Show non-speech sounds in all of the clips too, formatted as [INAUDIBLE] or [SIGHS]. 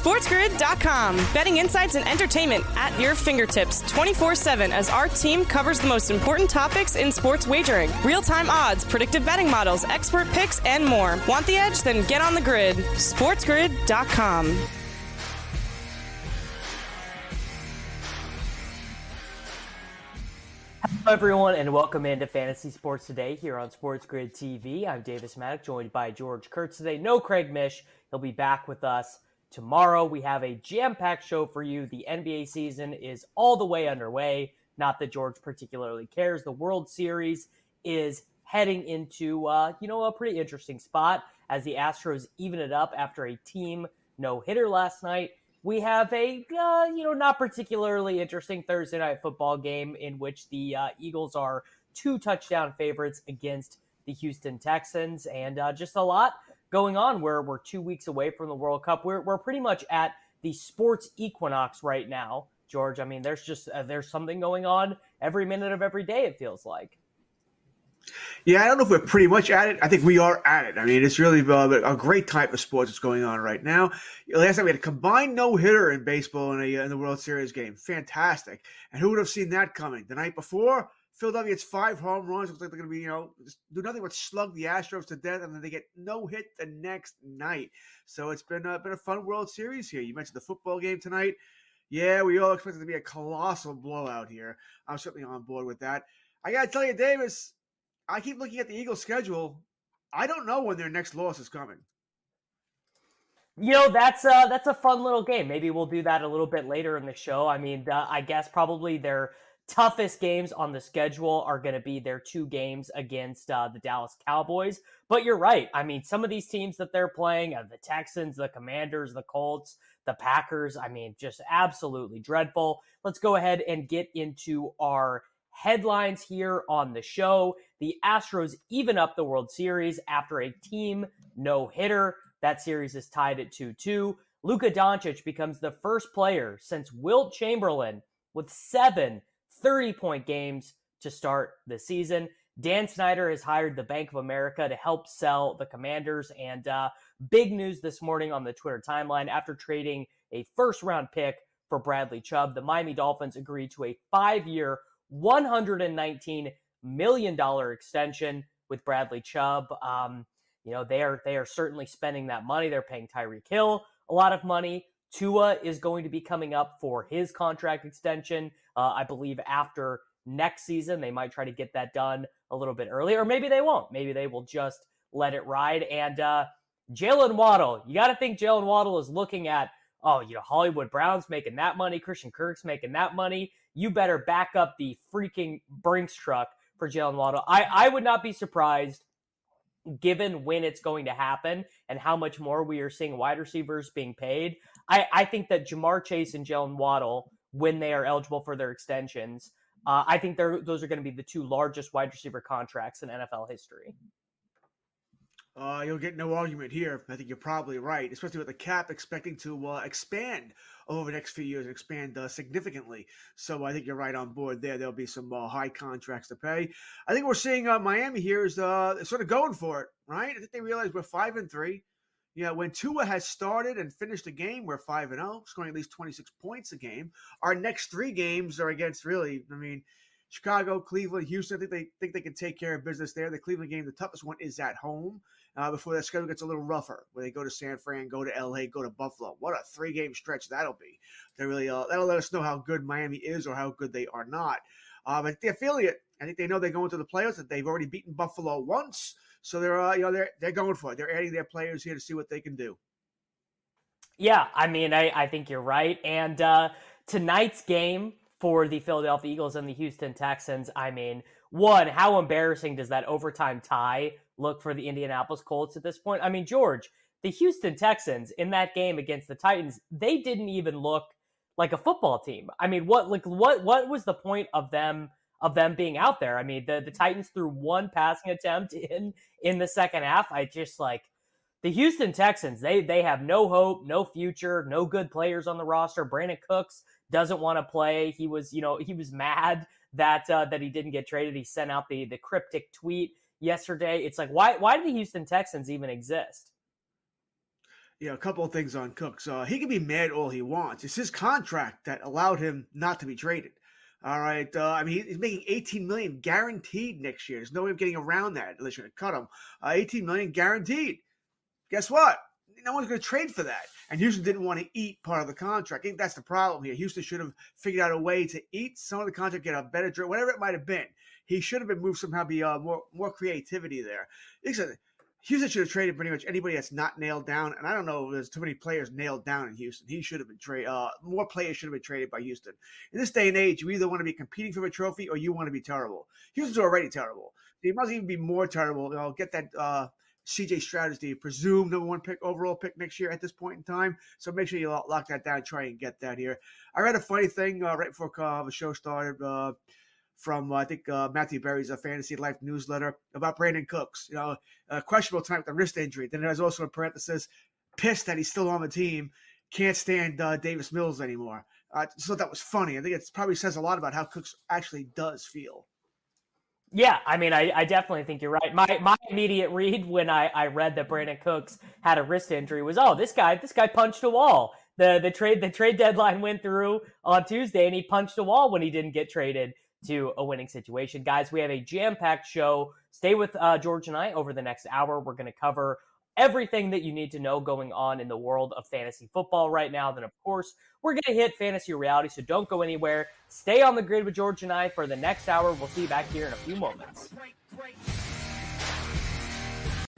SportsGrid.com. Betting insights and entertainment at your fingertips 24 7 as our team covers the most important topics in sports wagering real time odds, predictive betting models, expert picks, and more. Want the edge? Then get on the grid. SportsGrid.com. Hello, everyone, and welcome into Fantasy Sports Today here on Sports Grid TV. I'm Davis Mattek, joined by George Kurtz today. No Craig Mish. He'll be back with us tomorrow. We have a jam packed show for you. The NBA season is all the way underway. Not that George particularly cares. The World Series is heading into, uh, you know, a pretty interesting spot as the Astros even it up after a team no hitter last night we have a uh, you know not particularly interesting Thursday night football game in which the uh, Eagles are two touchdown favorites against the Houston Texans, and uh, just a lot going on. Where we're two weeks away from the World Cup, we're we're pretty much at the sports equinox right now, George. I mean, there's just uh, there's something going on every minute of every day. It feels like. Yeah, I don't know if we're pretty much at it. I think we are at it. I mean, it's really uh, a great type of sports that's going on right now. Last time we had a combined no hitter in baseball in, a, in the World Series game. Fantastic. And who would have seen that coming? The night before, Philadelphia gets five home runs. Looks like they're going to be, you know, do nothing but slug the Astros to death, and then they get no hit the next night. So it's been, uh, been a fun World Series here. You mentioned the football game tonight. Yeah, we all expect it to be a colossal blowout here. I'm certainly on board with that. I got to tell you, Davis, I keep looking at the Eagles' schedule. I don't know when their next loss is coming. You know that's uh that's a fun little game. Maybe we'll do that a little bit later in the show. I mean, the, I guess probably their toughest games on the schedule are going to be their two games against uh, the Dallas Cowboys. But you're right. I mean, some of these teams that they're playing, uh, the Texans, the Commanders, the Colts, the Packers. I mean, just absolutely dreadful. Let's go ahead and get into our headlines here on the show. The Astros even up the World Series after a team no hitter. That series is tied at 2 2. Luka Doncic becomes the first player since Wilt Chamberlain with seven 30 point games to start the season. Dan Snyder has hired the Bank of America to help sell the Commanders. And uh, big news this morning on the Twitter timeline after trading a first round pick for Bradley Chubb, the Miami Dolphins agreed to a five year, $119 million extension with Bradley Chubb. Um, you know, they are they are certainly spending that money. They're paying Tyreek Hill a lot of money. Tua is going to be coming up for his contract extension. Uh, I believe after next season, they might try to get that done a little bit earlier, or maybe they won't. Maybe they will just let it ride. And uh, Jalen Waddle, you got to think Jalen Waddle is looking at, oh, you know, Hollywood Brown's making that money, Christian Kirk's making that money you better back up the freaking Brinks truck for Jalen Waddle. I, I would not be surprised given when it's going to happen and how much more we are seeing wide receivers being paid. I, I think that Ja'Marr Chase and Jalen Waddle, when they are eligible for their extensions, uh, I think they're those are going to be the two largest wide receiver contracts in NFL history. Uh, you'll get no argument here. I think you're probably right, especially with the cap expecting to uh, expand over the next few years, and expand uh, significantly. So I think you're right on board there. There'll be some uh, high contracts to pay. I think we're seeing uh, Miami here is uh, sort of going for it, right? I think they realize we're five and three. Yeah, when Tua has started and finished a game, we're five and zero, oh, scoring at least 26 points a game. Our next three games are against really, I mean, Chicago, Cleveland, Houston. I think they think they can take care of business there. The Cleveland game, the toughest one, is at home uh, before that schedule gets a little rougher, where they go to San Fran, go to LA, go to Buffalo. What a three game stretch that'll be. They really uh, that'll let us know how good Miami is or how good they are not. Uh, but the affiliate, I think they know they're going to the playoffs. That they've already beaten Buffalo once, so they're uh, you know they're they're going for it. They're adding their players here to see what they can do. Yeah, I mean, I, I think you're right. And uh, tonight's game for the Philadelphia Eagles and the Houston Texans, I mean, one, how embarrassing does that overtime tie look for the Indianapolis Colts at this point. I mean, George, the Houston Texans in that game against the Titans, they didn't even look like a football team. I mean, what like what what was the point of them of them being out there? I mean, the the Titans threw one passing attempt [LAUGHS] in in the second half. I just like the Houston Texans, they they have no hope, no future, no good players on the roster. Brandin Cooks doesn't want to play. He was, you know, he was mad that uh, that he didn't get traded. He sent out the the cryptic tweet yesterday. It's like why why do the Houston Texans even exist? Yeah, a couple of things on Cooks. Uh, he can be mad all he wants. It's his contract that allowed him not to be traded. All right. Uh, I mean, he's making 18 million guaranteed next year. There's no way of getting around that unless you're going to cut him. Uh, 18 million guaranteed. Guess what? No one's going to trade for that. And Houston didn't want to eat part of the contract. I think that's the problem here. Houston should have figured out a way to eat some of the contract, get a better trade, whatever it might have been. He should have been moved somehow, be uh, more more creativity there. Listen, Houston should have traded pretty much anybody that's not nailed down. And I don't know if there's too many players nailed down in Houston. He should have been traded. Uh, more players should have been traded by Houston. In this day and age, you either want to be competing for a trophy or you want to be terrible. Houston's already terrible. He must even be more terrible. You know, get that uh, CJ Stroud is the presumed number one pick overall pick next year at this point in time. So make sure you lock that down. Try and get that here. I read a funny thing uh, right before uh, the show started. Uh, from uh, I think uh, Matthew Berry's a Fantasy Life newsletter about Brandin Cooks. You know, uh, questionable tonight with the wrist injury. Then there's also a parenthesis, pissed that he's still on the team, can't stand uh, Davis Mills anymore. Uh, so that was funny. I think it probably says a lot about how Cooks actually does feel. Yeah, I mean, I, I definitely think you're right. My my immediate read when I, I read that Brandin Cooks had a wrist injury was, oh, this guy this guy punched a wall. The the trade the trade deadline went through on Tuesday, and he punched a wall when he didn't get traded to a winning situation. Guys, we have a jam packed show. Stay with uh, George and I over the next hour. We're going to cover everything that you need to know going on in the world of fantasy football right now. Then, of course, we're going to hit fantasy reality. So don't go anywhere. Stay on the grid with George and I for the next hour. We'll see you back here in a few moments.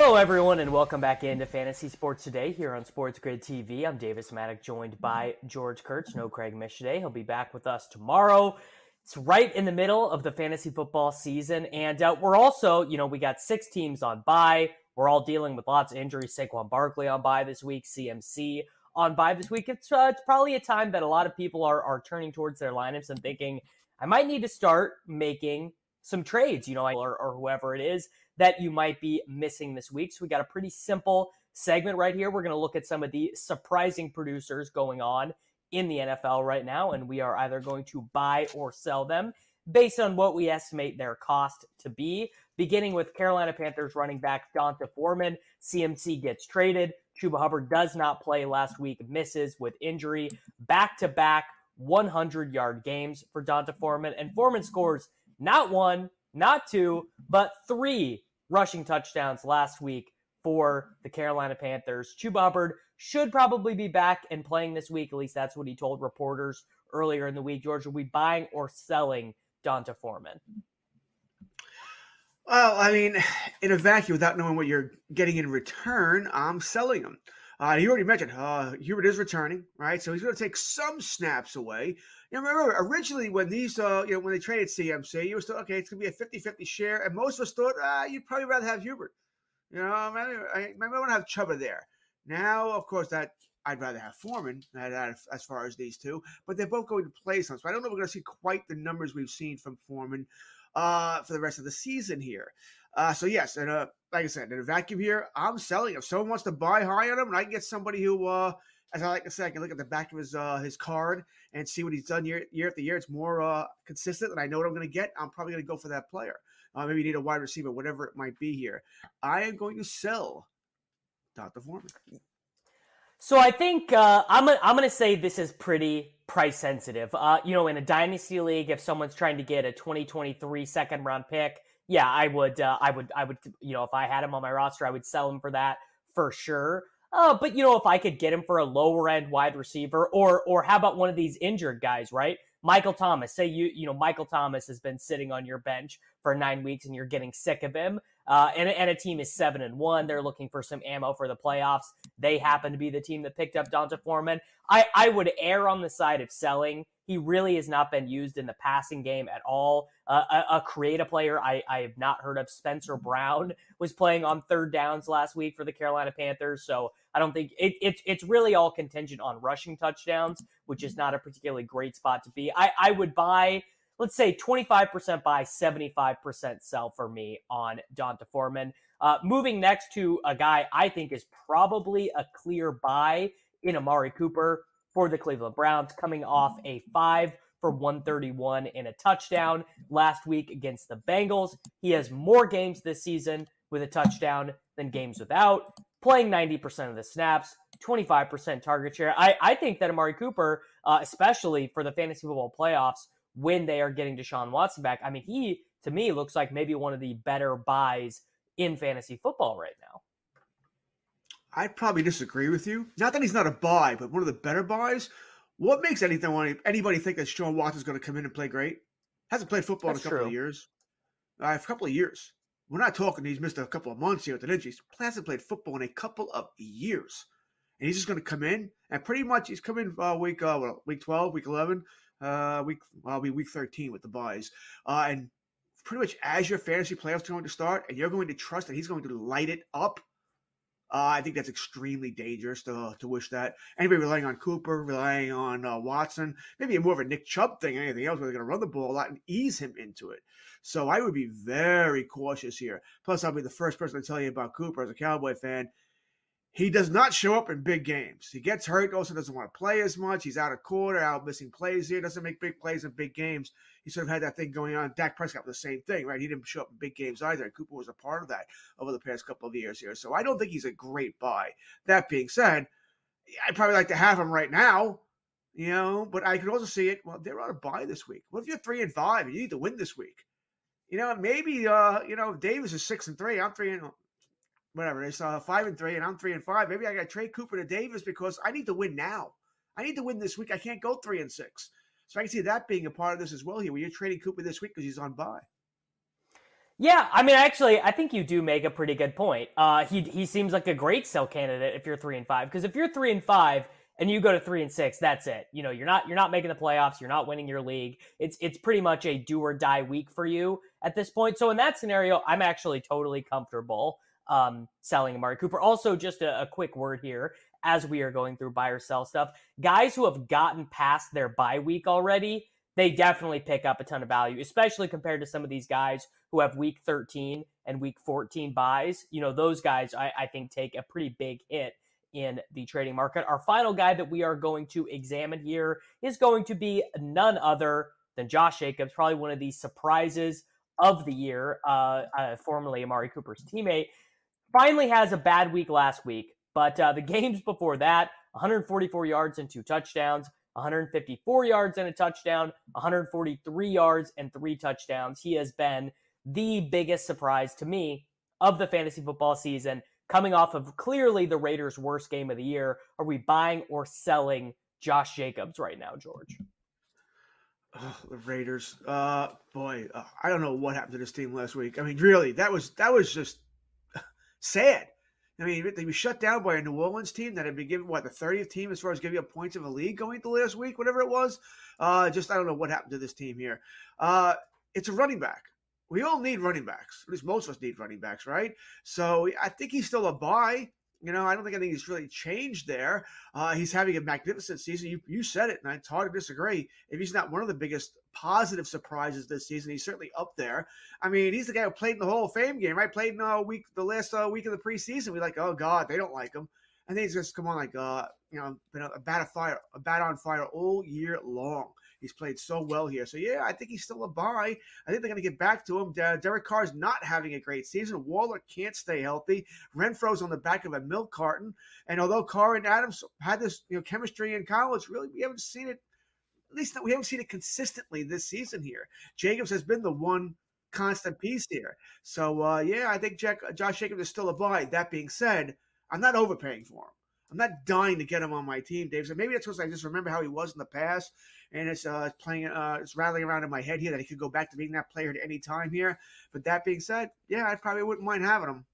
Hello, everyone, and welcome back into Fantasy Sports Today here on Sports Grid TV. I'm Davis Mattek, joined by George Kurtz. No Craig Mish today. He'll be back with us tomorrow. It's right in the middle of the fantasy football season, and uh, we're also, you know, we got six teams on bye. We're all dealing with lots of injuries. Saquon Barkley on bye this week, CMC on bye this week. It's uh, it's probably a time that a lot of people are are turning towards their lineups and thinking, I might need to start making some trades, you know, or, or whoever it is that you might be missing this week. So we got a pretty simple segment right here. We're going to look at some of the surprising producers going on in the NFL right now, and we are either going to buy or sell them based on what we estimate their cost to be. Beginning with Carolina Panthers running back D'Onta Foreman, CMC gets traded. Chuba Hubbard does not play last week, misses with injury. Back to back 100 yard games for D'Onta Foreman, and Foreman scores not one, not two, but three rushing touchdowns last week for the Carolina Panthers. Chuba should probably be back and playing this week. At least that's what he told reporters earlier in the week. George, are we buying or selling D'Onta Foreman? Well, I mean, in a vacuum, without knowing what you're getting in return, I'm selling him. Uh, you already mentioned uh, Hubbard is returning, right? So he's going to take some snaps away. You know, remember, originally when these, uh, you know, when they traded CMC, you were still, okay, it's going to be a 50-50 share. And most of us thought, ah, you'd probably rather have Hubbard. You know, mean, I, I want to have Chuba there. Now, of course, that I'd rather have Foreman as far as these two, but they're both going to play some. So I don't know if we're going to see quite the numbers we've seen from Foreman uh, for the rest of the season here. Uh, so yes, and uh, like I said, in a vacuum here, I'm selling. If someone wants to buy high on him, and I can get somebody who, uh, as I like to say, I can look at the back of his uh, his card and see what he's done year year after year. It's more uh, consistent, and I know what I'm going to get. I'm probably going to go for that player. Uh, maybe you need a wide receiver, whatever it might be here. I am going to sell D'Onta Foreman. So I think uh, I'm gonna, I'm going to say this is pretty price sensitive. Uh, you know, in a dynasty league, if someone's trying to get a 2023 second round pick yeah, I would, uh, I would, I would, you know, if I had him on my roster, I would sell him for that for sure. Uh, but you know, if I could get him for a lower end wide receiver, or or how about one of these injured guys, right? Michael Thomas. Say you, you know, Michael Thomas has been sitting on your bench for nine weeks, and you're getting sick of him. Uh, and, and a team is seven and one. They're looking for some ammo for the playoffs. They happen to be the team that picked up D'Onta Foreman. I, I would err on the side of selling He really has not been used in the passing game at all. Uh, a, a creative player I, I have not heard of, Spencer Brown, was playing on third downs last week for the Carolina Panthers. So I don't think it, it, it's really all contingent on rushing touchdowns, which is not a particularly great spot to be. I, I would buy let's say 25% buy, 75% sell for me on D'Onta Foreman. Uh, moving next to a guy I think is probably a clear buy in Amari Cooper for the Cleveland Browns, coming off a five for 131 in a touchdown last week against the Bengals. He has more games this season with a touchdown than games without, playing 90% of the snaps, 25% target share. I, I think that Amari Cooper, uh, especially for the fantasy football playoffs, when they are getting Deshaun Watson back, I mean, he to me looks like maybe one of the better buys in fantasy football right now. I'd probably disagree with you. Not that he's not a buy, but one of the better buys. What makes anything anybody think that Sean Watson's going to come in and play great? Hasn't played football That's in a couple true. of years. Uh, a couple of years. We're not talking he's missed a couple of months here with an injury. He hasn't played football in a couple of years. And he's just going to come in and pretty much he's coming uh, week uh, well, week 12, week 11, uh, week well, be week 13 with the buys. Uh, and pretty much as your fantasy playoffs are going to start and you're going to trust that he's going to light it up uh, I think that's extremely dangerous to, to wish that. Anybody relying on Cooper, relying on uh, Watson, maybe more of a Nick Chubb thing, anything else, where they're going to run the ball a lot and ease him into it. So I would be very cautious here. Plus, I'll be the first person to tell you about Cooper as a Cowboy fan. He does not show up in big games. He gets hurt, also doesn't want to play as much. He's out of quarter, out missing plays here, doesn't make big plays in big games. He sort of had that thing going on. Dak Prescott was the same thing, right? He didn't show up in big games either. And Cooper was a part of that over the past couple of years here. So I don't think he's a great buy. That being said, I'd probably like to have him right now, you know, but I could also see it. Well, they're on a buy this week. What if you're three and five and you need to win this week? You know, maybe uh, you know, Davis is six and three. I'm three and whatever. It's uh, five and three, and I'm three and five. Maybe I got to trade Cooper to Davis because I need to win now. I need to win this week. I can't go three and six. So I can see that being a part of this as well here, where you're trading Cooper this week because he's on buy. Yeah, I mean, actually, I think you do make a pretty good point. Uh, he he seems like a great sell candidate if you're three and five, because if you're three and five and you go to three and six, that's it. You know, you're not you're not making the playoffs, you're not winning your league. It's it's pretty much a do or die week for you at this point. So in that scenario, I'm actually totally comfortable um, selling Amari Cooper. Also, just a, a quick word here as we are going through buy or sell stuff. Guys who have gotten past their bye week already, they definitely pick up a ton of value, especially compared to some of these guys who have week 13 and week 14 buys. You know, those guys I, I think take a pretty big hit in the trading market. Our final guy that we are going to examine here is going to be none other than Josh Jacobs, probably one of the surprises of the year, uh, uh, formerly Amari Cooper's teammate finally has a bad week last week, but uh, the games before that 144 yards and two touchdowns, 154 yards and a touchdown, 143 yards and three touchdowns. He has been the biggest surprise to me of the fantasy football season, coming off of clearly the Raiders' worst game of the year. Are we buying or selling Josh Jacobs right now, George? Oh, the Raiders, uh, boy, uh, I don't know what happened to this team last week. I mean, really, that was that was just [LAUGHS] sad. I mean, they were shut down by a New Orleans team that had been given what the 30th team as far as giving up points of the league going into last week, whatever it was. Uh, just I don't know what happened to this team here. Uh, it's a running back. We all need running backs. At least most of us need running backs, right? So I think he's still a buy. You know, I don't think anything has really changed there. Uh, he's having a magnificent season. You you said it, and it's hard to disagree. If he's not one of the biggest positive surprises this season, he's certainly up there. I mean, he's the guy who played in the Hall of Fame game, right? Played in a week, the last uh, week of the preseason. We're like, oh god, they don't like him, and then he's just come on like, uh, you know, been a, a bat fire, a bat on fire all year long. He's played so well here. So, yeah, I think he's still a buy. I think they're going to get back to him. Derek Carr's not having a great season. Waller can't stay healthy. Renfrow's on the back of a milk carton. And although Carr and Adams had this you know chemistry in college, really, we haven't seen it. At least we haven't seen it consistently this season here. Jacobs has been the one constant piece here. So, uh, yeah, I think Jack, Josh Jacobs is still a buy. That being said, I'm not overpaying for him. I'm not dying to get him on my team, Dave. So maybe that's because I just remember how he was in the past, and it's uh, playing, uh, it's rattling around in my head here that he could go back to being that player at any time here. But that being said, yeah, I probably wouldn't mind having him.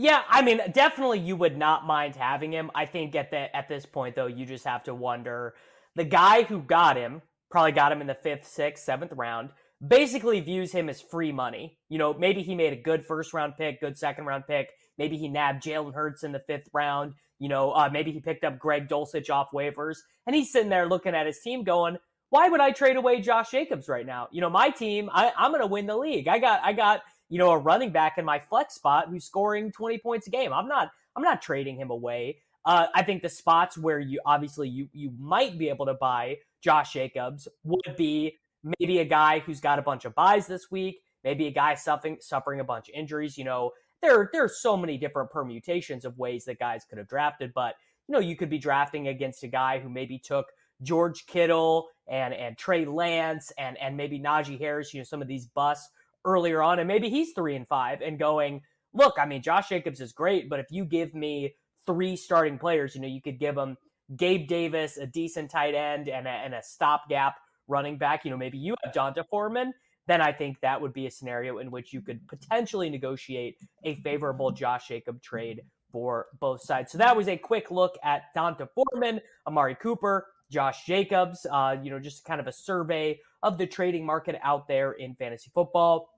Yeah, I mean, definitely you would not mind having him. I think at the at this point though, you just have to wonder the guy who got him, probably got him in the fifth, sixth, seventh round, basically views him as free money. You know, maybe he made a good first round pick, good second round pick. Maybe he nabbed Jalen Hurts in the fifth round. You know, uh, maybe he picked up Greg Dulcich off waivers. And he's sitting there looking at his team going, why would I trade away Josh Jacobs right now? You know, my team, I, I'm going to win the league. I got, I got, you know, a running back in my flex spot who's scoring 20 points a game. I'm not, I'm not trading him away. Uh, I think the spots where you obviously you you might be able to buy Josh Jacobs would be maybe a guy who's got a bunch of buys this week, maybe a guy suffering suffering a bunch of injuries. You know, there there are so many different permutations of ways that guys could have drafted, but you know, you could be drafting against a guy who maybe took George Kittle and and Trey Lance and and maybe Najee Harris, you know, some of these busts earlier on, and maybe he's three and five and going, look, I mean, Josh Jacobs is great, but if you give me three starting players, you know, you could give them Gabe Davis, a decent tight end, and a, and a stopgap running back. You know, maybe you have D'Onta Foreman. Then I think that would be a scenario in which you could potentially negotiate a favorable Josh Jacob trade for both sides. So that was a quick look at D'Onta Foreman, Amari Cooper, Josh Jacobs, uh, you know, just kind of a survey of the trading market out there in fantasy football.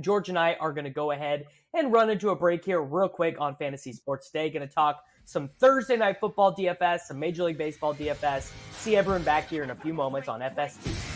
George and I are going to go ahead and run into a break here real quick on Fantasy Sports Today. Going to talk some Thursday Night Football DFS, some Major League Baseball DFS. See everyone back here in a few moments on FST.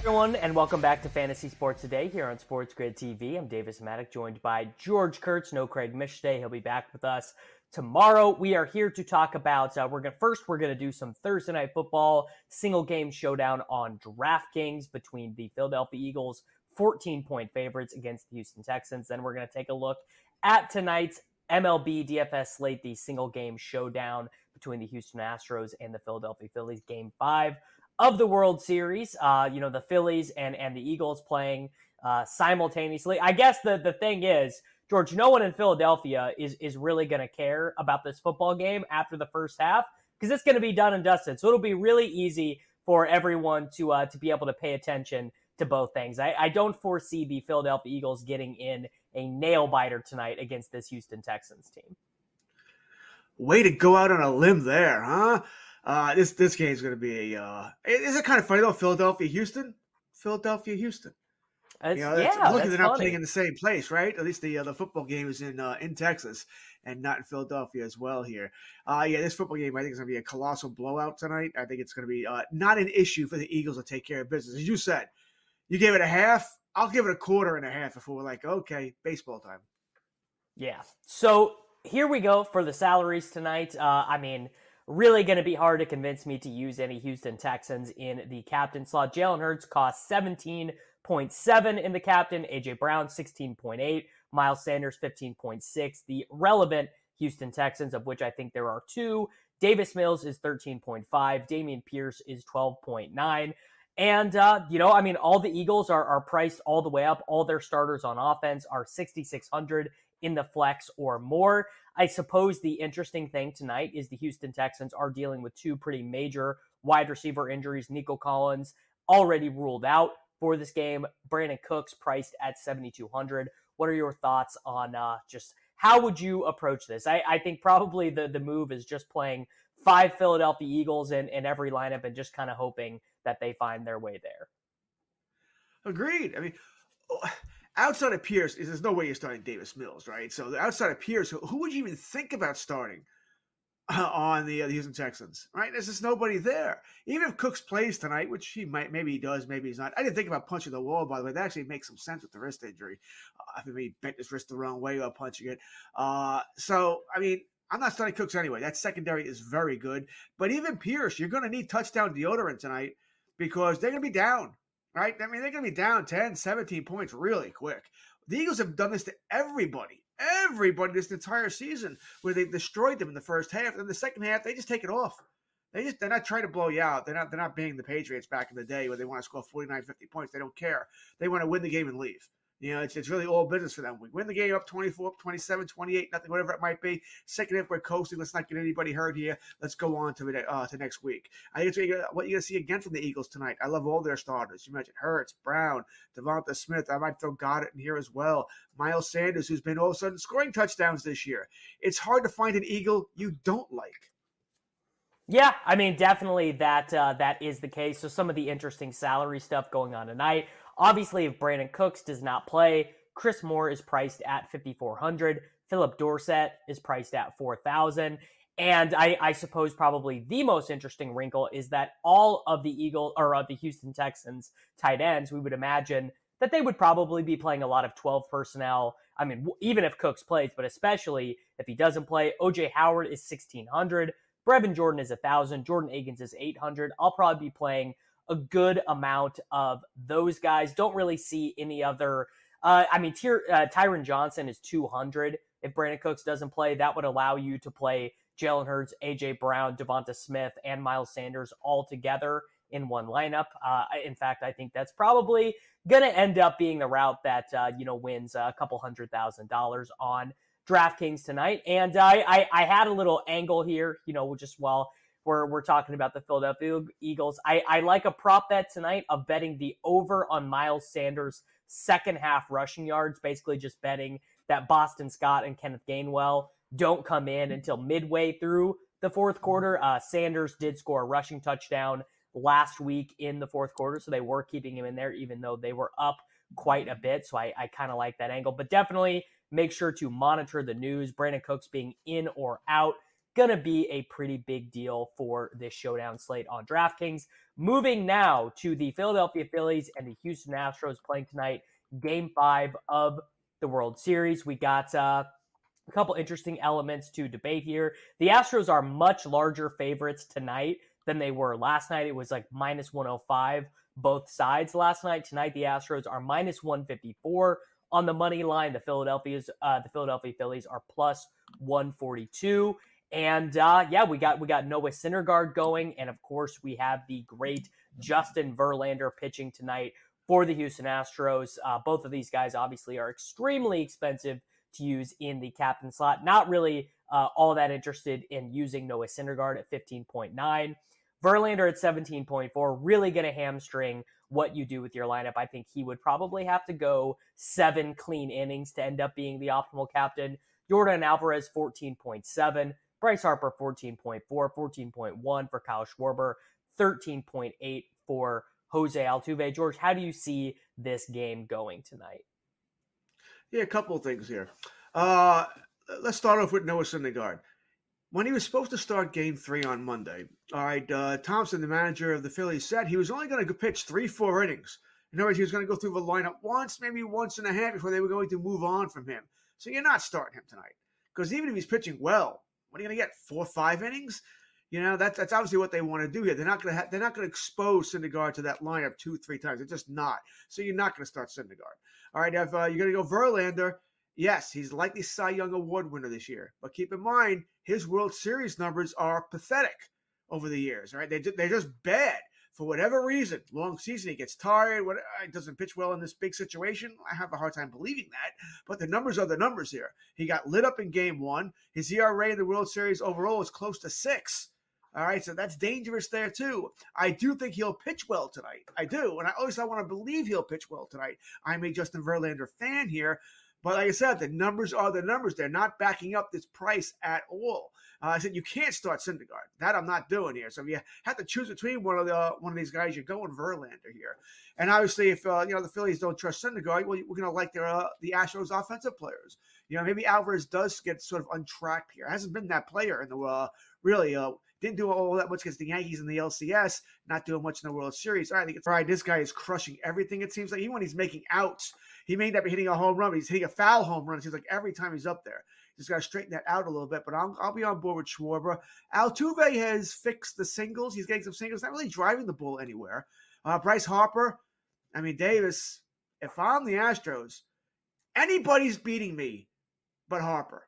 everyone, and welcome back to Fantasy Sports Today here on Sports Grid TV. I'm Davis Mattek, joined by George Kurtz. No Craig Mish today. He'll be back with us tomorrow. We are here to talk about. Uh, we're gonna first we're gonna do some Thursday night football single game showdown on DraftKings between the Philadelphia Eagles, 14 point favorites against the Houston Texans. Then we're gonna take a look at tonight's MLB DFS slate, the single game showdown between the Houston Astros and the Philadelphia Phillies, Game Five of the World Series. Uh, you know, the Phillies and and the Eagles playing uh, simultaneously. I guess the the thing is, George, no one in Philadelphia is is really going to care about this football game after the first half because it's going to be done and dusted. So it'll be really easy for everyone to uh, to be able to pay attention to both things. I, I don't foresee the Philadelphia Eagles getting in a nail biter tonight against this Houston Texans team. Way to go out on a limb there, huh? Uh, this this game is going to be a. Uh, is it kind of funny though? Philadelphia, Houston, Philadelphia, Houston. You know, yeah, that's, lucky that's they're not funny. playing in the same place, right? At least the uh, the football game is in uh, in Texas and not in Philadelphia as well. Here, uh, yeah, this football game I think is going to be a colossal blowout tonight. I think it's going to be uh, not an issue for the Eagles to take care of business, as you said. You gave it a half. I'll give it a quarter and a half before we're like, okay, baseball time. Yeah. So here we go for the salaries tonight. Uh, I mean, really going to be hard to convince me to use any Houston Texans in the captain slot. Jalen Hurts costs 17.7 in the captain, AJ Brown 16.8, Miles Sanders 15.6. The relevant Houston Texans, of which I think there are two. Davis Mills is 13.5, Dameon Pierce is 12.9. And, uh, you know, I mean, all the Eagles are, are priced all the way up. All their starters on offense are 6,600 in the flex or more. I suppose the interesting thing tonight is the Houston Texans are dealing with two pretty major wide receiver injuries. Nico Collins already ruled out for this game. Brandin Cooks priced at 7,200. What are your thoughts on uh, just how would you approach this? I, I think probably the, the move is just playing five Philadelphia Eagles in, in every lineup and just kind of hoping that they find their way there. Agreed. I mean, oh, outside of Pierce, is there's no way you're starting Davis Mills, right? So outside of Pierce, who, would you even think about starting uh, on the, uh, the Houston Texans, right? There's just nobody there. Even if Cooks plays tonight, which he might, maybe he does, maybe he's not. I didn't think about punching the wall, by the way. That actually makes some sense with the wrist injury. Uh, I think he bent his wrist the wrong way while punching it. Uh, so, I mean, I'm not starting Cooks anyway. That secondary is very good. But even Pierce, you're going to need touchdown deodorant tonight because they're going to be down, right? I mean, they're going to be down 10, 17 points really quick. The Eagles have done this to everybody, everybody this entire season, where they destroyed them in the first half. And the second half, they just take it off. They just they're not trying to blow you out. They're not they're not being the Patriots back in the day where they want to score 49, 50 points. They don't care. They want to win the game and leave. You know, it's, it's really all business for them. We win the game up 24, up 27, 28, nothing, whatever it might be. Second half, we're coasting. Let's not get anybody hurt here. Let's go on to the, uh, to next week. I think it's what you're going to see again from the Eagles tonight. I love all their starters. You mentioned Hurts, Brown, Devonta Smith. I might throw Goedert in here as well. Miles Sanders, who's been all of a sudden scoring touchdowns this year. It's hard to find an Eagle you don't like. Yeah, I mean, definitely that uh, that is the case. So some of the interesting salary stuff going on tonight. Obviously, if Brandin Cooks does not play, Chris Moore is priced at 5400 Phillip Dorsett is priced at 4000 and I, I, suppose probably the most interesting wrinkle is that all of the Eagle or of the Houston Texans tight ends, we would imagine that they would probably be playing a lot of 12 personnel. I mean, even if Cooks plays, but especially if he doesn't play, OJ Howard is 1600, Brevin Jordan is 1000, Jordan Akins is 800. I'll probably be playing a good amount of those guys. Don't really see any other. Uh, I mean, Tyr, uh, Tyron Johnson is 200. If Brandin Cooks doesn't play, that would allow you to play Jalen Hurts, AJ Brown, Devonta Smith, and Miles Sanders all together in one lineup. Uh, in fact, I think that's probably going to end up being the route that uh, you know wins a couple hundred thousand dollars on DraftKings tonight. And I, I, I had a little angle here, you know, just while we're, we're talking about the Philadelphia Eagles. I, I like a prop bet tonight of betting the over on Miles Sanders' second half rushing yards, basically just betting that Boston Scott and Kenneth Gainwell don't come in until midway through the fourth quarter. Uh, Sanders did score a rushing touchdown last week in the fourth quarter, so they were keeping him in there, even though they were up quite a bit. So I, I kind of like that angle, but definitely make sure to monitor the news. Brandin Cooks being in or out to be a pretty big deal for this showdown slate on DraftKings. Moving now to the Philadelphia Phillies and the Houston Astros playing tonight, game five of the World Series. We got uh, a couple interesting elements to debate here. The Astros are much larger favorites tonight than they were last night. It was like minus 105 both sides last night. Tonight, the Astros are minus 154 on the money line. The Philadelphia's uh, the Philadelphia Phillies are plus 142. And uh, yeah, we got we got Noah Syndergaard going, and of course we have the great Justin Verlander pitching tonight for the Houston Astros. Uh, both of these guys obviously are extremely expensive to use in the captain slot. Not really uh, all that interested in using Noah Syndergaard at 15.9. Verlander at 17.4, really going to hamstring what you do with your lineup. I think he would probably have to go seven clean innings to end up being the optimal captain. Yordan Alvarez, 14.7. Bryce Harper 14.4, 14.1 for Kyle Schwarber, 13.8 for Jose Altuve. George, how do you see this game going tonight? Yeah, a couple of things here. Uh, let's start off with Noah Syndergaard. When he was supposed to start game three on Monday, all right, uh, Thomson, the manager of the Phillies, said he was only going to pitch three, four innings. In other words, he was going to go through the lineup once, maybe once and a half before they were going to move on from him. So you're not starting him tonight. Because even if he's pitching well, what are you going to get? Four, five innings? You know, that's that's obviously what they want to do here. They're not going to ha- they're not going to expose Syndergaard to that lineup two, three times. They're just not. So you're not going to start Syndergaard. All right, if uh, you're going to go Verlander, yes, he's likely Cy Young Award winner this year. But keep in mind, his World Series numbers are pathetic over the years. Right, they they're just bad for whatever reason, long season, he gets tired, what, uh, doesn't pitch well in this big situation. I have a hard time believing that, but the numbers are the numbers here. He got lit up in game one. His ERA in the World Series overall is close to six. All right, so that's dangerous there too. I do think he'll pitch well tonight. I do, and I always I want to believe he'll pitch well tonight. I'm a Justin Verlander fan here, but like I said, the numbers are the numbers. They're not backing up this price at all. Uh, I said you can't start Syndergaard. That I'm not doing here. So if you have to choose between one of the one of these guys, you're going Verlander here. And obviously, if uh, you know the Phillies don't trust Syndergaard, well, we're going to like their uh, the Astros offensive players. You know, maybe Alvarez does get sort of untracked here. Hasn't been that player in the uh, really. Uh, didn't do all that much against the Yankees in the LCS. Not doing much in the World Series. All right. This guy is crushing everything. It seems like even when he's making outs, he may not be hitting a home run, but he's hitting a foul home run. It seems like every time he's up there. Just got to straighten that out a little bit, but I'll, I'll be on board with Schwarber. Altuve has fixed the singles. He's getting some singles, not really driving the ball anywhere. Uh, Bryce Harper, I mean, Davis, if I'm the Astros, anybody's beating me but Harper.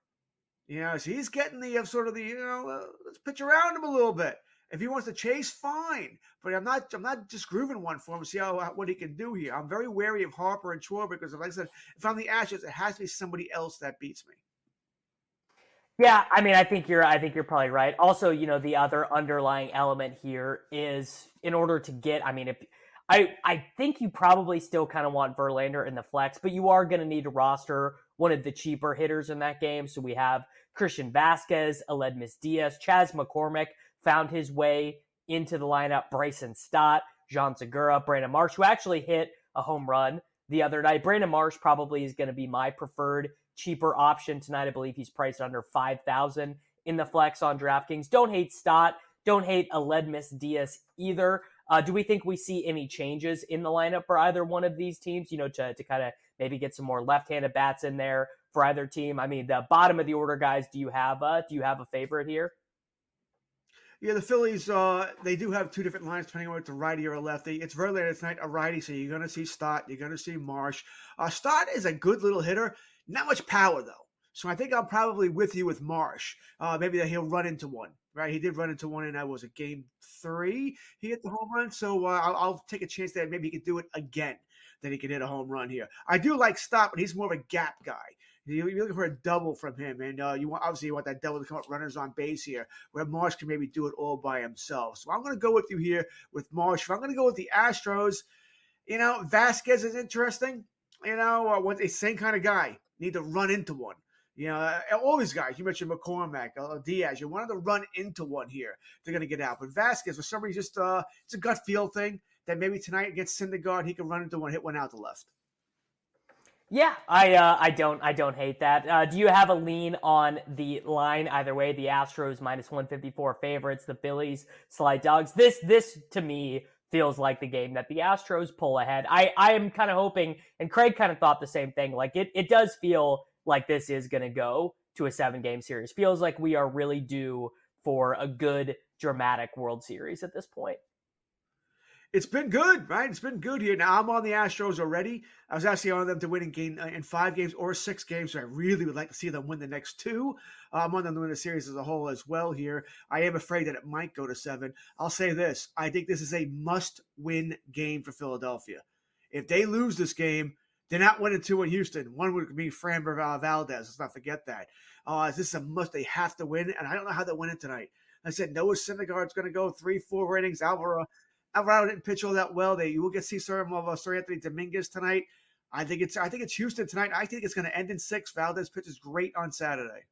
You know, so he's getting the uh, sort of the, you know, uh, let's pitch around him a little bit. If he wants to chase, fine. But I'm not. I'm not just grooving one for him. See how what he can do here. I'm very wary of Harper and Schwarber because, like I said, if I'm the Ashes, it has to be somebody else that beats me. Yeah, I mean, I think you're. I think you're probably right. Also, you know, the other underlying element here is in order to get. I mean, if I, I think you probably still kind of want Verlander in the flex, but you are going to need to roster one of the cheaper hitters in that game. So we have Christian Vasquez, Aledmys Diaz, Chas McCormick found his way into the lineup. Bryson Stott, Jean Segura, Brandon Marsh, who actually hit a home run the other night. Brandon Marsh probably is going to be my preferred cheaper option tonight. I believe he's priced under 5000 in the flex on DraftKings. Don't hate Stott. Don't hate Aledmys Diaz either. Uh, do we think we see any changes in the lineup for either one of these teams? You know, to, to kind of maybe get some more left-handed bats in there for either team. I mean, the bottom of the order guys. Do you have a do you have a favorite here? Yeah, the Phillies, uh, they do have two different lines depending on whether it's a righty or a lefty. It's Verlander tonight, a righty, so you're going to see Stott, you're going to see Marsh. Uh, Stott is a good little hitter, not much power though. So I think I'm probably with you with Marsh. Uh, maybe that he'll run into one, right? He did run into one, and that was a game three. He hit the home run, so uh, I'll, I'll, take a chance that maybe he could do it again. That he can hit a home run here. I do like Stott, but he's more of a gap guy. You're looking for a double from him, and uh, you want obviously you want that double to come up runners on base here, where Marsh can maybe do it all by himself. So I'm going to go with you here with Marsh. If I'm going to go with the Astros, you know Vasquez is interesting. You know, uh, what a same kind of guy need to run into one. You know, uh, all these guys, you mentioned McCormick, uh, Diaz, you wanted to run into one here. They're going to get out. But Vasquez, for some reason, just uh, it's a gut feel thing that maybe tonight against Syndergaard, he can run into one, hit one out the left. Yeah, I uh, I don't I don't hate that. Uh, do you have a lean on the line either way? The Astros minus one fifty four favorites, the Phillies slight dogs. This this to me feels like the game that the Astros pull ahead. I I am kind of hoping, and Craig kind of thought the same thing. Like it it does feel like this is going to go to a seven game series. Feels like we are really due for a good dramatic World Series at this point it's been good, right? It's been good here. Now I'm on the Astros already. I was actually on them to win in game uh, in five games or six games. So I really would like to see them win the next two. I'm on them to win the series as a whole as well. Here, I am afraid that it might go to seven. I'll say this: I think this is a must-win game for Philadelphia. If they lose this game, they're not winning two in Houston. One would be Framber Valdez. Let's not forget that. Uh, this is a must. They have to win, and I don't know how they win it tonight. I said Noah Syndergaard's going to go three, four innings. Alvaro Alvarado didn't pitch all that well. They you will get see some of uh, Seranthony Dominguez tonight. I think it's I think it's Houston tonight. I think it's going to end in six. Valdez pitches great on Saturday.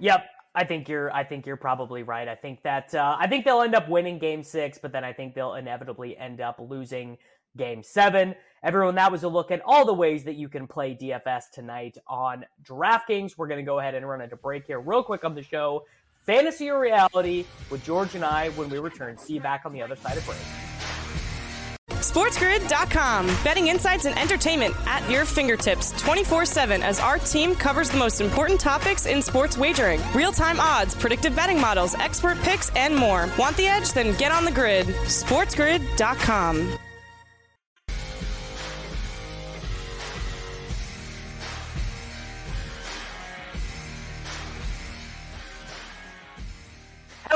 Yep, I think you're I think you're probably right. I think that uh, I think they'll end up winning Game Six, but then I think they'll inevitably end up losing Game Seven. Everyone, that was a look at all the ways that you can play DFS tonight on DraftKings. We're going to go ahead and run into break here real quick on the show fantasy or reality with George and I when we return. See you back on the other side of break. SportsGrid.com. Betting insights and entertainment at your fingertips 24 7 as our team covers the most important topics in sports wagering real time odds, predictive betting models, expert picks, and more. Want the edge? Then get on the grid. SportsGrid.com.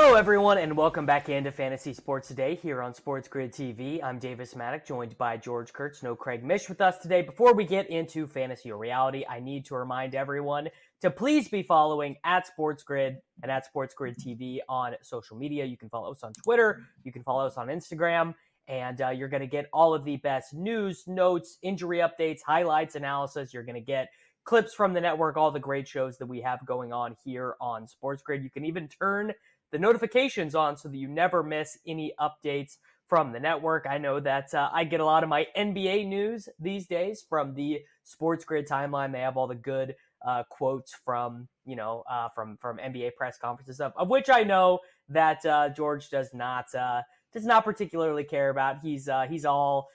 Hello, everyone, and welcome back into Fantasy Sports Today here on Sports Grid TV. I'm Davis Mattek, joined by George Kurtz. No Craig Mish with us today. Before we get into fantasy or reality, I need to remind everyone to please be following at Sports Grid and at Sports Grid TV on social media. You can follow us on Twitter, you can follow us on Instagram, and uh, you're going to get all of the best news, notes, injury updates, highlights, analysis. You're going to get clips from the network, all the great shows that we have going on here on Sports Grid. You can even turn the notifications on so that you never miss any updates from the network. I know that uh, I get a lot of my NBA news these days from the Sports Grid timeline. They have all the good uh, quotes from you know uh, from from NBA press conferences of, of which I know that uh, George does not uh, does not particularly care about. He's uh, he's all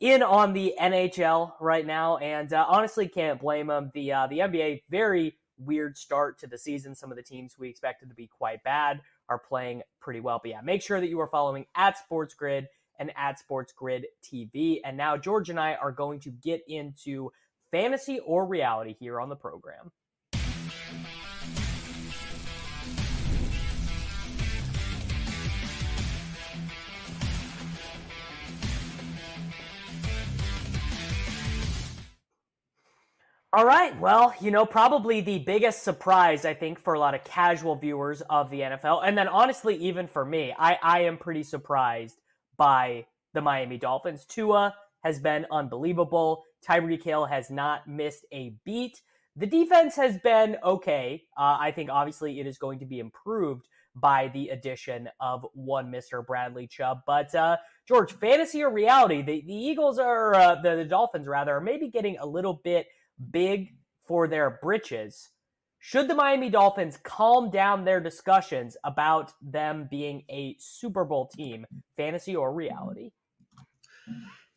in on the NHL right now, and honestly can't blame him. The the NBA very weird start to the season. Some of the teams we expected to be quite bad are playing pretty well. But yeah, make sure that you are following at Sports Grid and at Sports Grid TV. And now George and I are going to get into fantasy or reality here on the program. All right. Well, you know, probably the biggest surprise, I think, for a lot of casual viewers of the NFL, and then honestly, even for me, I, I am pretty surprised by the Miami Dolphins. Tua has been unbelievable. Tyreek Hill has not missed a beat. The defense has been okay. Uh, I think obviously it is going to be improved by the addition of one Mr. Bradley Chubb. But uh, George, fantasy or reality? The, the Eagles are, uh, the, the Dolphins rather, are maybe getting a little bit big for their britches. Should the Miami Dolphins calm down their discussions about them being a Super Bowl team, fantasy or reality?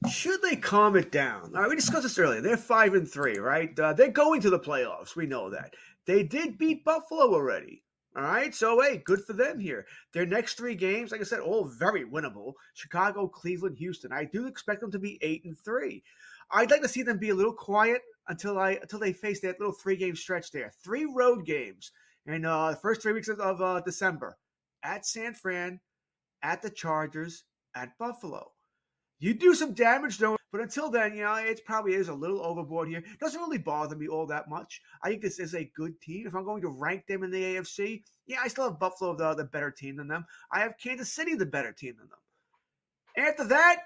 Should they calm it down? All right, we discussed this earlier. They're five and three, right? Uh, they're going to the playoffs. We know that. They did beat Buffalo already. All right, so hey, good for them here. Their next three games, like I said, all very winnable. Chicago, Cleveland, Houston. I do expect them to be eight and three. I'd like to see them be a little quiet until I until they face that little three game stretch there. Three road games in uh, the first three weeks of, of uh, December at San Fran, at the Chargers, at Buffalo. You do some damage though, but until then, you know, it probably is a little overboard here. Doesn't really bother me all that much. I think this is a good team. If I'm going to rank them in the AFC, yeah, I still have Buffalo the, the better team than them. I have Kansas City the better team than them. After that,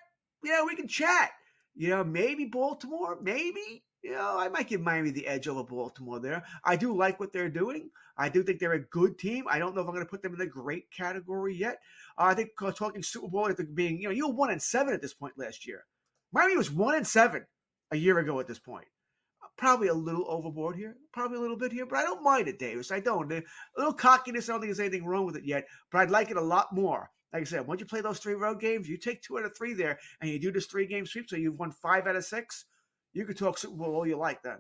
yeah, we can chat. You know, maybe Baltimore, maybe. You know, I might give Miami the edge over Baltimore there. I do like what they're doing. I do think they're a good team. I don't know if I'm going to put them in the great category yet. Uh, I think uh, talking Super Bowl at the being, you know, you were one and seven at this point last year. Miami was one and seven a year ago at this point. Probably a little overboard here, probably a little bit here, but I don't mind it, Davis. I don't. A little cockiness. I don't think there's anything wrong with it yet, but I'd like it a lot more. Like I said, once you play those three road games, you take two out of three there, and you do this three game sweep, so you've won five out of six you could talk Super Bowl all you like then.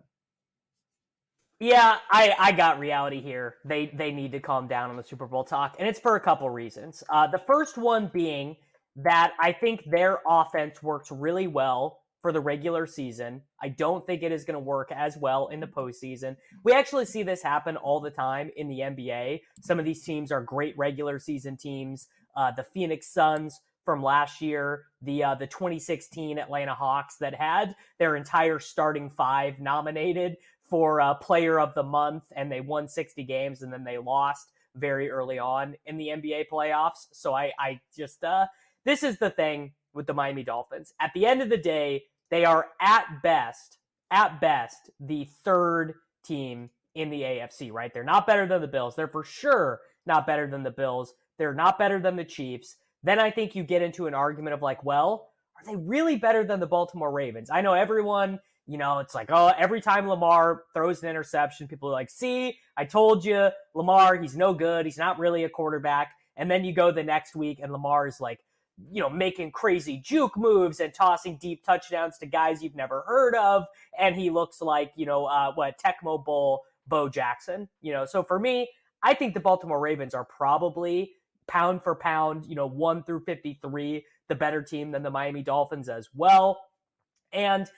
Yeah, I, I got reality here. They they need to calm down on the Super Bowl talk, and it's for a couple reasons. Uh, the first one being that I think their offense works really well for the regular season. I don't think it is going to work as well in the postseason. We actually see this happen all the time in the NBA. Some of these teams are great regular season teams. Uh, the Phoenix Suns from last year, the uh, the 2016 Atlanta Hawks that had their entire starting five nominated for uh, Player of the Month, and they won 60 games, and then they lost very early on in the NBA playoffs. So I, I just uh, this is the thing with the Miami Dolphins. At the end of the day, they are at best, at best, the third team in the AFC. Right? They're not better than the Bills. They're for sure not better than the Bills. They're not better than the Chiefs then I think you get into an argument of like, well, are they really better than the Baltimore Ravens? I know everyone, you know, it's like, oh, every time Lamar throws an interception, people are like, see, I told you, Lamar, he's no good. He's not really a quarterback. And then you go the next week and Lamar is like, you know, making crazy juke moves and tossing deep touchdowns to guys you've never heard of. And he looks like, you know, uh, what, Tecmo Bowl Bo Jackson, you know. So for me, I think the Baltimore Ravens are probably pound for pound, you know, 1 through 53, the better team than the Miami Dolphins as well. And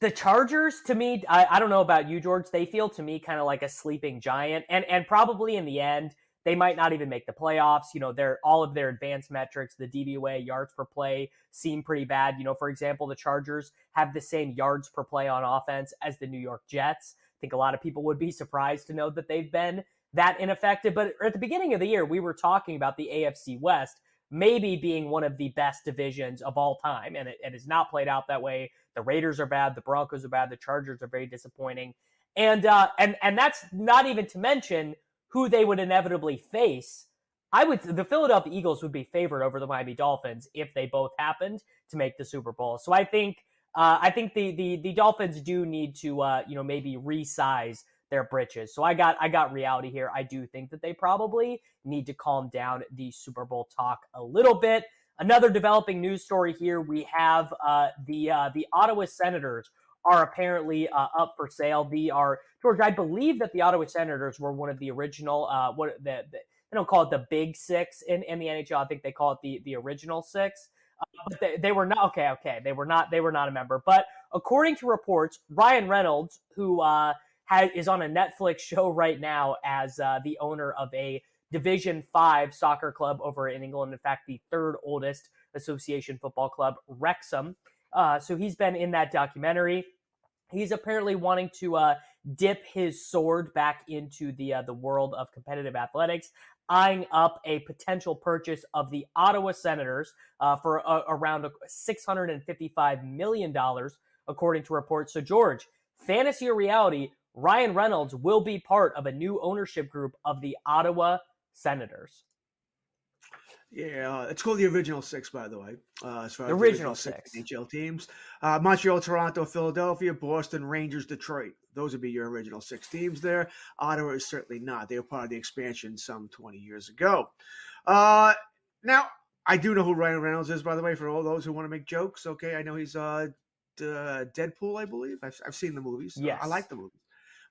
the Chargers, to me, I, I don't know about you, George. They feel to me kind of like a sleeping giant, and and probably in the end, they might not even make the playoffs. You know, their all of their advanced metrics, the DVOA, yards per play, seem pretty bad. You know, for example, the Chargers have the same yards per play on offense as the New York Jets. I think a lot of people would be surprised to know that they've been that ineffective. But at the beginning of the year, we were talking about the AFC West maybe being one of the best divisions of all time, and it, it has not played out that way. The Raiders are bad, the Broncos are bad, the Chargers are very disappointing, and uh, and and that's not even to mention who they would inevitably face. I would the Philadelphia Eagles would be favored over the Miami Dolphins if they both happened to make the Super Bowl. So I think uh, I think the the the Dolphins do need to uh, you know maybe resize their britches. So I got I got reality here. I do think that they probably need to calm down the Super Bowl talk a little bit. Another developing news story here. We have uh, the uh, the Ottawa Senators are apparently uh, up for sale. The are George. I believe that the Ottawa Senators were one of the original. Uh, what the, the they don't call it the Big Six in, in the NHL. I think they call it the the original six. Uh, but they, they were not okay. Okay, they were not they were not a member. But according to reports, Ryan Reynolds, who uh, is on a Netflix [LAUGHS] show right now as uh, the owner of a Division Five soccer club over in England. In fact, the third oldest association football club, Wrexham. Uh, so he's been in that documentary. he's apparently wanting to uh, dip his sword back into the uh, the world of competitive athletics, eyeing up a potential purchase of the Ottawa Senators uh, for around six hundred and fifty five million dollars, according to reports. So, George, fantasy or reality? Ryan Reynolds will be part of a new ownership group of the Ottawa Senators. Yeah, uh, it's called the original six, by the way. Uh, as far the as original, six, six NHL teams: uh, Montreal, Toronto, Philadelphia, Boston, Rangers, Detroit. Those would be your original six teams there. Ottawa is certainly not. They were part of the expansion some 20 years ago. Uh, now, I do know who Ryan Reynolds is, by the way, for all those who want to make jokes. Okay, I know he's uh, D- Deadpool, I believe. I've, I've seen the movies. Yes. I like the movies.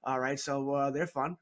All right, so uh, they're fun.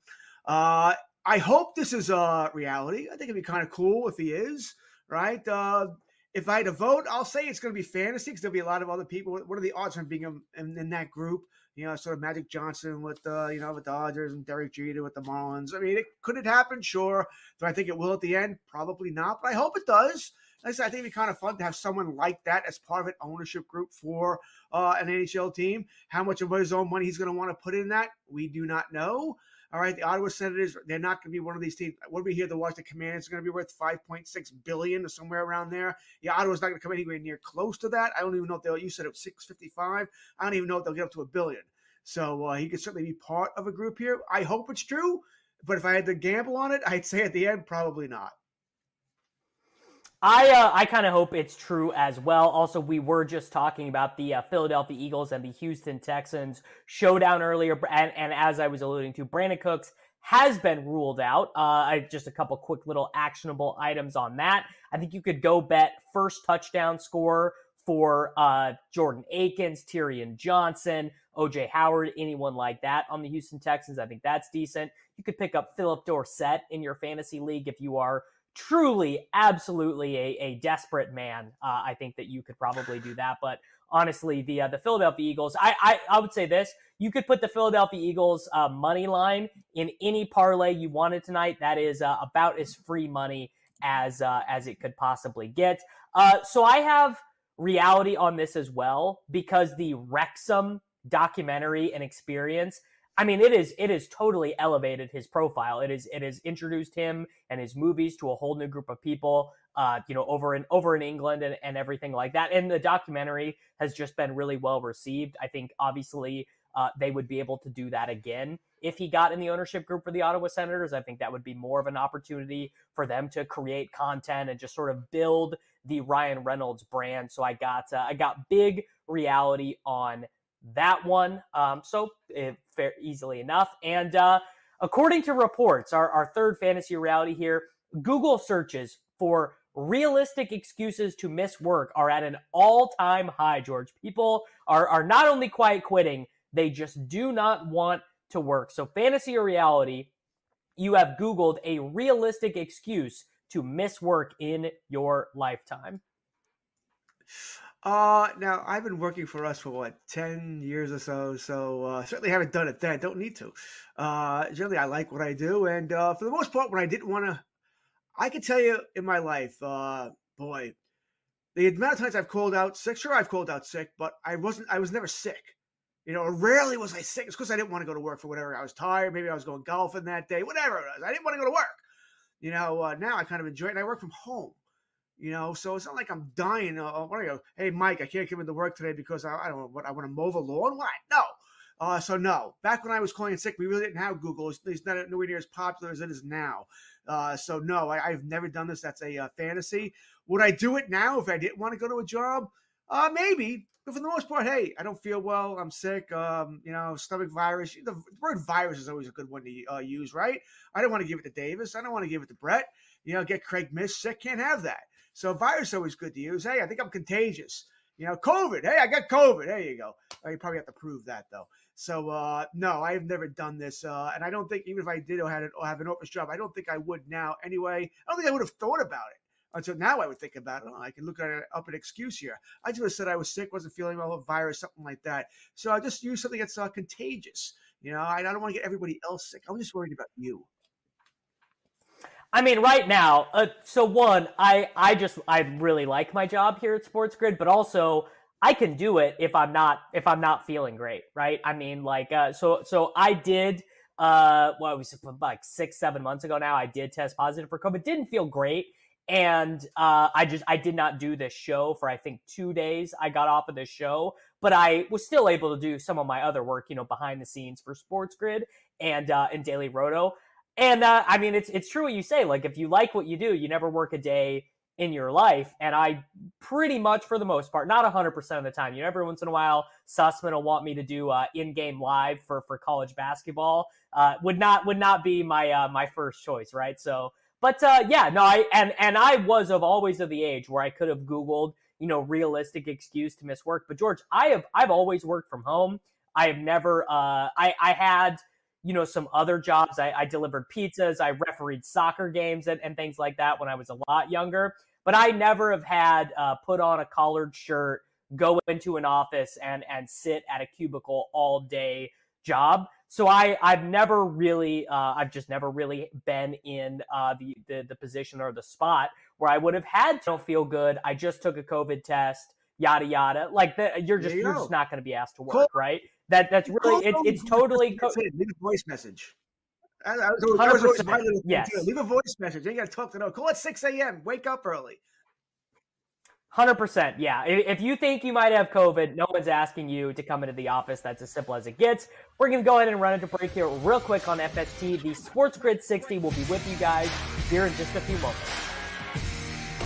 Uh, I hope this is a reality. I think it'd be kind of cool if he is, right? Uh, if I had to vote, I'll say it's going to be fantasy because there'll be a lot of other people. What are the odds of being in, in, that group? You know, sort of Magic Johnson with the, you know, with the Dodgers and Derek Jeter with the Marlins. I mean, it, could it happen? Sure. Do I think it will at the end? Probably not, but I hope it does. Like I said, I think it'd be kind of fun to have someone like that as part of an ownership group for uh, an NHL team. How much of his own money he's going to want to put in that, we do not know. All right, the Ottawa Senators, they're not going to be one of these teams. What we hear? The Washington Commanders are going to be worth 5.6 billion or somewhere around there. Yeah, Ottawa's not going to come anywhere near close to that. I don't even know if they'll. You said it was 655. I don't even know if they'll get up to a billion. So uh, he could certainly be part of a group here. I hope it's true, but if I had to gamble on it, I'd say at the end probably not. I uh, I kind of hope it's true as well. Also, we were just talking about the uh, Philadelphia Eagles and the Houston Texans showdown earlier, and, and as I was alluding to, Brandin Cooks has been ruled out. Uh, just a couple quick little actionable items on that. I think you could go bet first touchdown score for uh, Jordan Akins, Tyron Johnson, OJ Howard, anyone like that on the Houston Texans. I think that's decent. You could pick up Phillip Dorsett in your fantasy league if you are truly, absolutely a, a desperate man. Uh, I think that you could probably do that. But honestly, the uh, the Philadelphia Eagles, I, I, I would say this: you could put the Philadelphia Eagles uh, money line in any parlay you wanted tonight. That is uh, about as free money as uh, as it could possibly get. Uh, so I have reality on this as well because the Wrexham documentary and experience I mean, it is it has totally elevated his profile. It is it has introduced him and his movies to a whole new group of people. Uh, you know, over in over in England and, and everything like that. And the documentary has just been really well received. I think obviously uh, they would be able to do that again if he got in the ownership group for the Ottawa Senators. I think that would be more of an opportunity for them to create content and just sort of build the Ryan Reynolds brand. So I got uh, I got big reality on that one. Um, so it, fair, easily enough. And uh, according to reports, our, our third fantasy reality here, Google searches for realistic excuses to miss work are at an all-time high, George. People are, are not only quiet quitting, they just do not want to work. So fantasy or reality, you have Googled a realistic excuse to miss work in your lifetime. [SIGHS] [SIGHS] [SIGHS] Uh, now I've been working for us for what ten years or so, so uh, certainly haven't done it then. Don't need to. Uh, generally, I like what I do, and uh, for the most part, when I didn't want to, I can tell you in my life, uh, boy, the amount of times I've called out sick. Sure, I've called out sick, but I wasn't. I was never sick. You know, rarely was I sick. It's because I didn't want to go to work for whatever. I was tired. Maybe I was going golfing that day. Whatever it was, I didn't want to go to work. You know, uh, now I kind of enjoy it. and I work from home you know, so it's not like I'm dying. Uh, what are you? Hey, Mike, I can't come into work today because I, I don't know what I want to mow the lawn. What? No. Uh, so no. Back when I was calling sick, we really didn't have Google. It's, it's not nowhere near as popular as it is now. Uh, so no, I, have never done this. That's a uh, fantasy. Would I do it now if I didn't want to go to a job? Uh, maybe. But for the most part, hey, I don't feel well. I'm sick. Um, you know, stomach virus. The word virus is always a good one to uh, use, right? I don't want to give it to Davis. I don't want to give it to Brett. You know, get Craig Mish sick. Can't have that. So virus always good to use. Hey, I think I'm contagious. You know, COVID. Hey, I got COVID. There you go. Oh, you probably have to prove that though. So uh, no, I've never done this, uh, and I don't think even if I did or had it or have an office job, I don't think I would now anyway. I don't think I would have thought about it until now. I would think about it. I can look at it up an excuse here. I just have said I was sick, wasn't feeling well, a virus, something like that. So I just use something that's uh, contagious. You know, I, I don't want to get everybody else sick. I'm just worried about you. I mean, right now, uh, so one, I I just I really like my job here at Sports Grid, but also I can do it if I'm not if I'm not feeling great, right? I mean, like, uh, so so I did. Uh, it was like six, seven months ago now. I did test positive for COVID. Didn't feel great, and uh, I just I did not do this show for I think two days. I got off of this show, but I was still able to do some of my other work, you know, behind the scenes for Sports Grid and uh, and Daily Roto. And uh, I mean, it's it's true what you say. Like, if you like what you do, you never work a day in your life. And I pretty much, for the most part, not 100% of the time, you know, every once in a while, Sussman will want me to do uh, in-game live for for college basketball. Uh, would not would not be my uh, my first choice, right? So, but uh, yeah, no, I and and I was of always of the age where I could have Googled, you know, realistic excuse to miss work. But George, I have I've always worked from home. I have never uh, I I had you know some other jobs. I, I delivered pizzas. I refereed soccer games and, and things like that when I was a lot younger but I never have had uh, put on a collared shirt, go into an office and and sit at a cubicle all day job. So I I've never really uh, I've just never really been in uh, the, the the position or the spot where I would have had to feel good. I just took a COVID test, yada yada. Like the, you're just you are just not going to be asked to work, cool. right? That that's really it, it's totally co- leave a voice message. I, I was, was always my little yes. Leave a voice message. You ain't got to talk to no. Call at 6 a.m. Wake up early. 100%. Yeah. If you think you might have COVID, no one's asking you to come into the office. That's as simple as it gets. We're going to go ahead and run into break here real quick on FST. The Sports Grid 60 will be with you guys here in just a few moments.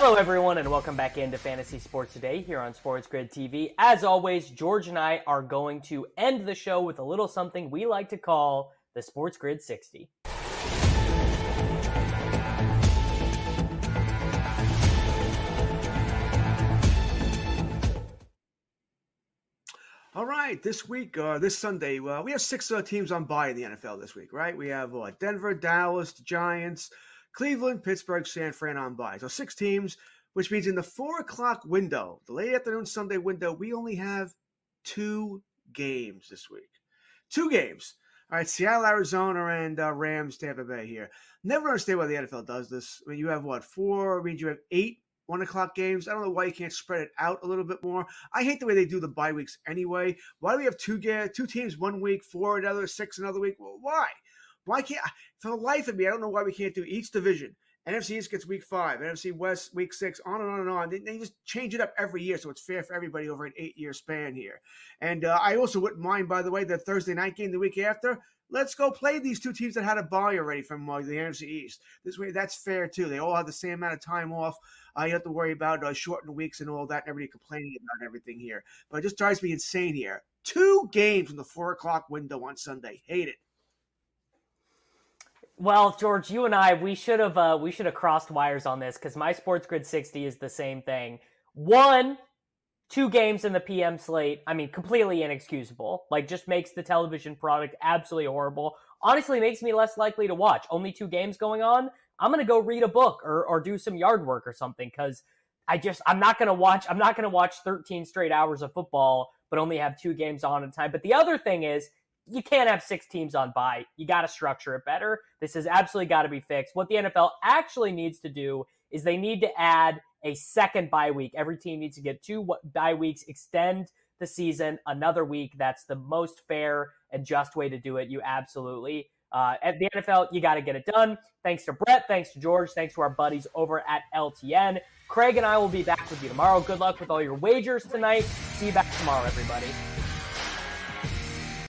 Hello, everyone, and welcome back into Fantasy Sports Today here on Sports Grid TV. As always, George and I are going to end the show with a little something we like to call the Sports Grid 60. All right, this week, uh, this Sunday, uh, we have six uh, teams on bye in the NFL this week, right? We have Denver, Dallas, Giants, Cleveland, Pittsburgh, San Fran on bye. So six teams, which means in the four o'clock window, the late afternoon Sunday window, we only have two games this week. Two games. All right, Seattle, Arizona, and uh, Rams, Tampa Bay here. Never understand why the NFL does this. I mean, you have what four? I mean, you have eight one o'clock games. I don't know why you can't spread it out a little bit more. I hate the way they do the bye weeks anyway. Why do we have two ga- two teams one week, four another, six another week? Well, why? Why can't for the life of me? I don't know why we can't do each division. NFC East gets week five, NFC West week six, on and on and on. They, they just change it up every year, so it's fair for everybody over an eight-year span here. And uh, I also wouldn't mind, by the way, the Thursday night game the week after. Let's go play these two teams that had a bye already from uh, the NFC East. This way, that's fair too. They all have the same amount of time off. Uh, you have to worry about uh, shortened weeks and all that. And everybody complaining about everything here, but it just drives me insane here. Two games in the four o'clock window on Sunday. Hate it. Well, George, you and I, we should have uh, we should have crossed wires on this because my Sports Grid 60 is the same thing. One, two games in the PM slate. I mean, completely inexcusable. Like, just makes the television product absolutely horrible. Honestly, makes me less likely to watch. Only two games going on. I'm gonna go read a book or or do some yard work or something because I just I'm not gonna watch. I'm not gonna watch 13 straight hours of football, but only have two games on at a time. But the other thing is you can't have six teams on bye. You got to structure it better. This has absolutely got to be fixed. What the NFL actually needs to do is they need to add a second bye week. Every team needs to get two bye weeks, extend the season another week. That's the most fair and just way to do it. You absolutely. Uh, at the NFL, you got to get it done. Thanks to Brett. Thanks to George. Thanks to our buddies over at LTN. Craig and I will be back with you tomorrow. Good luck with all your wagers tonight. See you back tomorrow, everybody.